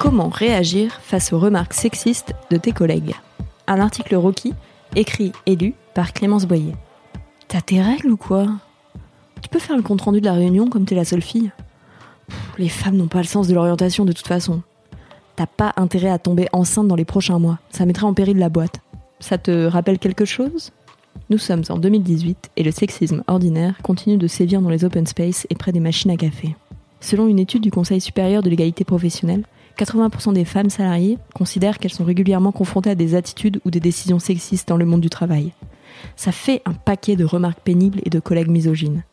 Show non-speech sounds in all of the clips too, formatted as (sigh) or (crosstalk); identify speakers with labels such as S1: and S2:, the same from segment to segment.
S1: Comment réagir face aux remarques sexistes de tes collègues Un article Rocky, écrit et lu par Clémence Boyer. T'as tes règles ou quoi? Tu peux faire le compte-rendu de la réunion comme t'es la seule fille Les femmes n'ont pas le sens de l'orientation de toute façon. T'as pas intérêt à tomber enceinte dans les prochains mois, ça mettrait en péril la boîte. Ça te rappelle quelque chose? Nous sommes en 2018 et le sexisme ordinaire continue de sévir dans les open space et près des machines à café. Selon une étude du Conseil supérieur de l'égalité professionnelle, 80% des femmes salariées considèrent qu'elles sont régulièrement confrontées à des attitudes ou des décisions sexistes dans le monde du travail. Ça fait un paquet de remarques pénibles et de collègues misogynes.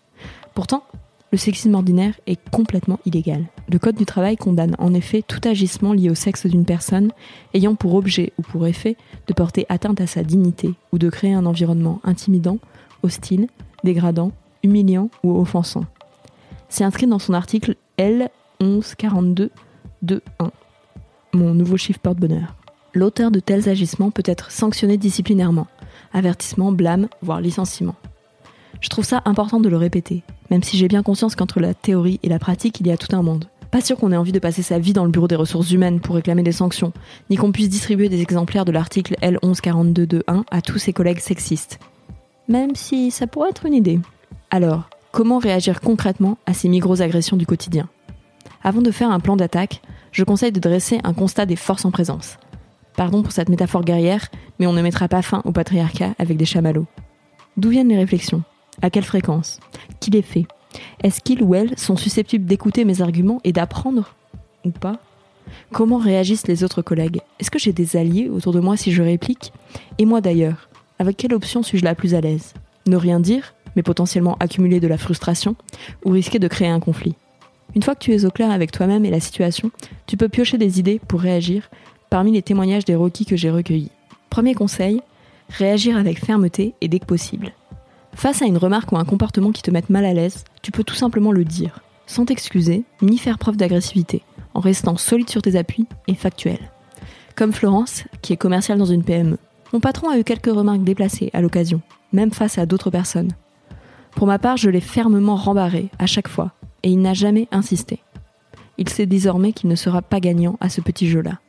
S1: Pourtant, le sexisme ordinaire est complètement illégal. Le Code du travail condamne en effet tout agissement lié au sexe d'une personne ayant pour objet ou pour effet de porter atteinte à sa dignité ou de créer un environnement intimidant, hostile, dégradant, humiliant ou offensant. C'est inscrit dans son article L 1142 2 1 mon nouveau chiffre porte-bonheur. L'auteur de tels agissements peut être sanctionné disciplinairement, avertissement, blâme, voire licenciement. Je trouve ça important de le répéter, même si j'ai bien conscience qu'entre la théorie et la pratique, il y a tout un monde. Pas sûr qu'on ait envie de passer sa vie dans le bureau des ressources humaines pour réclamer des sanctions, ni qu'on puisse distribuer des exemplaires de l'article L114221 à tous ses collègues sexistes. Même si ça pourrait être une idée. Alors, comment réagir concrètement à ces micro-agressions du quotidien? Avant de faire un plan d'attaque, je conseille de dresser un constat des forces en présence. Pardon pour cette métaphore guerrière, mais on ne mettra pas fin au patriarcat avec des chamallows. D'où viennent les réflexions? À quelle fréquence? Qui les fait? Est-ce qu'ils ou elles sont susceptibles d'écouter mes arguments et d'apprendre? Ou pas? Comment réagissent les autres collègues? Est-ce que j'ai des alliés autour de moi si je réplique? Et moi d'ailleurs Avec quelle option suis-je la plus à l'aise? Ne rien dire, mais potentiellement accumuler de la frustration, ou risquer de créer un conflit? Une fois que tu es au clair avec toi-même et la situation, tu peux piocher des idées pour réagir parmi les témoignages des requis que j'ai recueillis. Premier conseil, réagir avec fermeté et dès que possible. Face à une remarque ou un comportement qui te mette mal à l'aise, tu peux tout simplement le dire, sans t'excuser ni faire preuve d'agressivité, en restant solide sur tes appuis et factuel. Comme Florence, qui est commerciale dans une PME. Mon patron a eu quelques remarques déplacées à l'occasion, même face à d'autres personnes. Pour ma part, je l'ai fermement rembarré à chaque fois, et il n'a jamais insisté. Il sait désormais qu'il ne sera pas gagnant à ce petit jeu-là.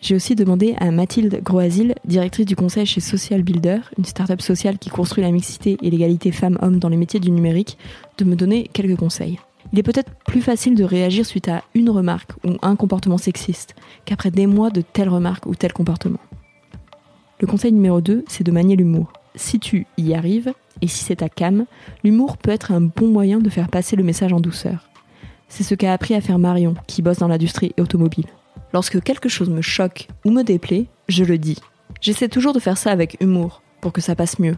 S1: J'ai aussi demandé à Mathilde Groasil, directrice du conseil chez Social Builder, une start-up sociale qui construit la mixité et l'égalité femmes-hommes dans les métiers du numérique, de me donner quelques conseils. Il est peut-être plus facile de réagir suite à une remarque ou un comportement sexiste qu'après des mois de telles remarques ou tel comportement. Le conseil numéro 2, c'est de manier l'humour. Si tu y arrives, et si c'est ta cam, l'humour peut être un bon moyen de faire passer le message en douceur. C'est ce qu'a appris à faire Marion, qui bosse dans l'industrie automobile. Lorsque quelque chose me choque ou me déplaît, je le dis. J'essaie toujours de faire ça avec humour, pour que ça passe mieux.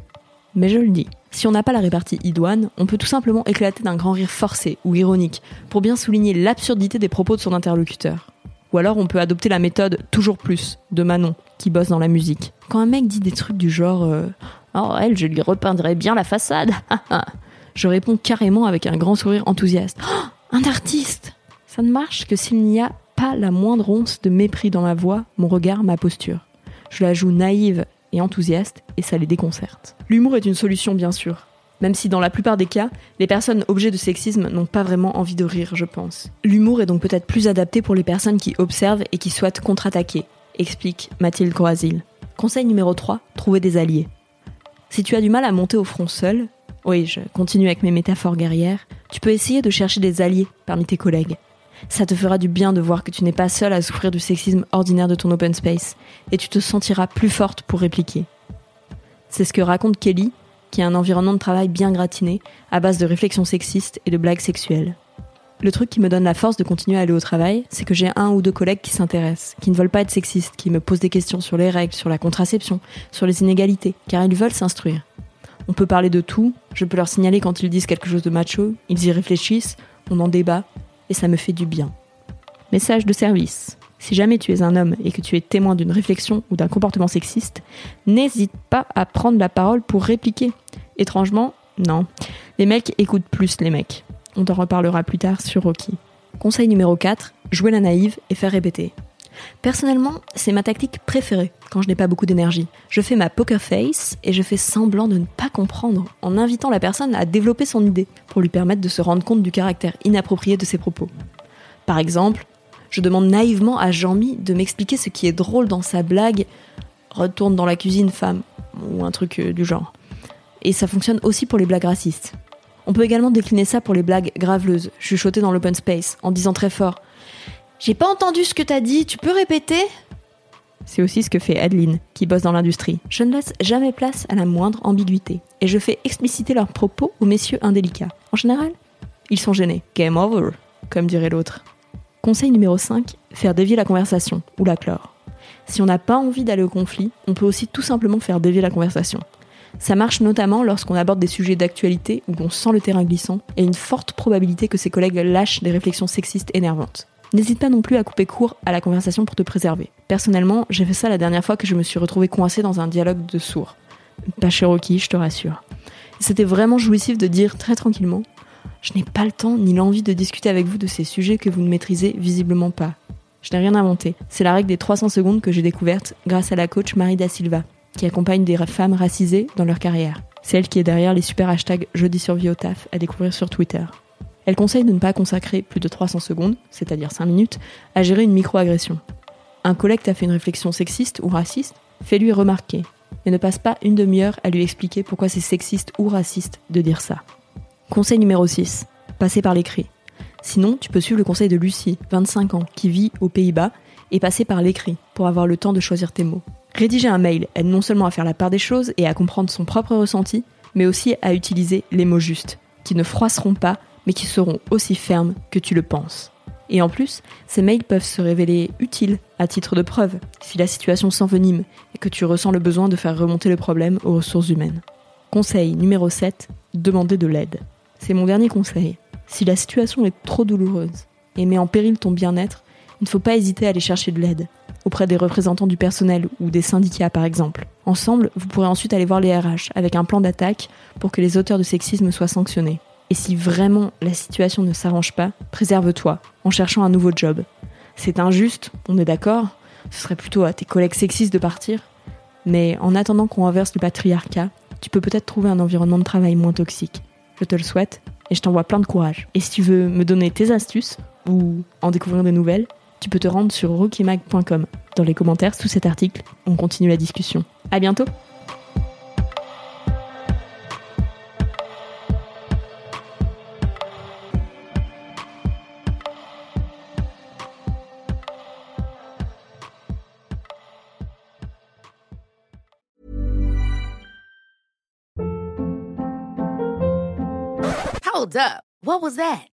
S1: Mais je le dis. Si on n'a pas la répartie idoine, on peut tout simplement éclater d'un grand rire forcé ou ironique, pour bien souligner l'absurdité des propos de son interlocuteur. Ou alors on peut adopter la méthode toujours plus de Manon, qui bosse dans la musique. Quand un mec dit des trucs du genre euh, Oh, elle, je lui repeindrais bien la façade. (laughs) je réponds carrément avec un grand sourire enthousiaste. Oh, un artiste Ça ne marche que s'il n'y a pas la moindre once de mépris dans ma voix, mon regard, ma posture. Je la joue naïve et enthousiaste et ça les déconcerte. L'humour est une solution, bien sûr. Même si dans la plupart des cas, les personnes objets de sexisme n'ont pas vraiment envie de rire, je pense. L'humour est donc peut-être plus adapté pour les personnes qui observent et qui souhaitent contre-attaquer, explique Mathilde Croasil. Conseil numéro 3, trouver des alliés. Si tu as du mal à monter au front seul, oui, je continue avec mes métaphores guerrières, tu peux essayer de chercher des alliés parmi tes collègues. Ça te fera du bien de voir que tu n'es pas seule à souffrir du sexisme ordinaire de ton open space, et tu te sentiras plus forte pour répliquer. C'est ce que raconte Kelly, qui a un environnement de travail bien gratiné, à base de réflexions sexistes et de blagues sexuelles. Le truc qui me donne la force de continuer à aller au travail, c'est que j'ai un ou deux collègues qui s'intéressent, qui ne veulent pas être sexistes, qui me posent des questions sur les règles, sur la contraception, sur les inégalités, car ils veulent s'instruire. On peut parler de tout, je peux leur signaler quand ils disent quelque chose de macho, ils y réfléchissent, on en débat, et ça me fait du bien. Message de service. Si jamais tu es un homme et que tu es témoin d'une réflexion ou d'un comportement sexiste, n'hésite pas à prendre la parole pour répliquer. Étrangement, non. Les mecs écoutent plus les mecs. On t'en reparlera plus tard sur Rocky. Conseil numéro 4, jouer la naïve et faire répéter. Personnellement, c'est ma tactique préférée quand je n'ai pas beaucoup d'énergie. Je fais ma poker face et je fais semblant de ne pas comprendre en invitant la personne à développer son idée pour lui permettre de se rendre compte du caractère inapproprié de ses propos. Par exemple, je demande naïvement à Jean-Mi de m'expliquer ce qui est drôle dans sa blague Retourne dans la cuisine, femme, ou un truc euh, du genre. Et ça fonctionne aussi pour les blagues racistes. On peut également décliner ça pour les blagues graveleuses, chuchotées dans l'open space, en disant très fort J'ai pas entendu ce que t'as dit, tu peux répéter? C'est aussi ce que fait Adeline, qui bosse dans l'industrie. Je ne laisse jamais place à la moindre ambiguïté, et je fais expliciter leurs propos aux messieurs indélicats. En général, ils sont gênés. Game over, comme dirait l'autre. Conseil numéro 5, faire dévier la conversation, ou la clore. Si on n'a pas envie d'aller au conflit, on peut aussi tout simplement faire dévier la conversation. Ça marche notamment lorsqu'on aborde des sujets d'actualité où on sent le terrain glissant et une forte probabilité que ses collègues lâchent des réflexions sexistes énervantes. N'hésite pas non plus à couper court à la conversation pour te préserver. Personnellement, j'ai fait ça la dernière fois que je me suis retrouvée coincée dans un dialogue de sourds. Pas Cherokee, je te rassure. C'était vraiment jouissif de dire très tranquillement je n'ai pas le temps ni l'envie de discuter avec vous de ces sujets que vous ne maîtrisez visiblement pas. Je n'ai rien inventé. C'est la règle des 300 secondes que j'ai découverte grâce à la coach Marie Da Silva, qui accompagne des femmes racisées dans leur carrière. C'est elle qui est derrière les super hashtags Jeudi survie au taf à découvrir sur Twitter. Elle conseille de ne pas consacrer plus de 300 secondes, c'est-à-dire 5 minutes, à gérer une micro-agression. Un collègue t'a fait une réflexion sexiste ou raciste, fais-lui remarquer, mais ne passe pas une demi-heure à lui expliquer pourquoi c'est sexiste ou raciste de dire ça. Conseil numéro 6. Passer par l'écrit. Sinon, tu peux suivre le conseil de Lucie, 25 ans, qui vit aux Pays-Bas, et passer par l'écrit pour avoir le temps de choisir tes mots. Rédiger un mail aide non seulement à faire la part des choses et à comprendre son propre ressenti, mais aussi à utiliser les mots justes, qui ne froisseront pas, mais qui seront aussi fermes que tu le penses. Et en plus, ces mails peuvent se révéler utiles à titre de preuve si la situation s'envenime et que tu ressens le besoin de faire remonter le problème aux ressources humaines. Conseil numéro 7, demander de l'aide. C'est mon dernier conseil. Si la situation est trop douloureuse et met en péril ton bien-être, il ne faut pas hésiter à aller chercher de l'aide, auprès des représentants du personnel ou des syndicats par exemple. Ensemble, vous pourrez ensuite aller voir les RH avec un plan d'attaque pour que les auteurs de sexisme soient sanctionnés. Et si vraiment la situation ne s'arrange pas, préserve-toi en cherchant un nouveau job. C'est injuste, on est d'accord, ce serait plutôt à tes collègues sexistes de partir, mais en attendant qu'on inverse le patriarcat, tu peux peut-être trouver un environnement de travail moins toxique. Je te le souhaite et je t'envoie plein de courage. Et si tu veux me donner tes astuces ou en découvrir des nouvelles, tu peux te rendre sur rookymag.com. Dans les commentaires sous cet article, on continue la discussion. À bientôt!
S2: Hold up. What was that?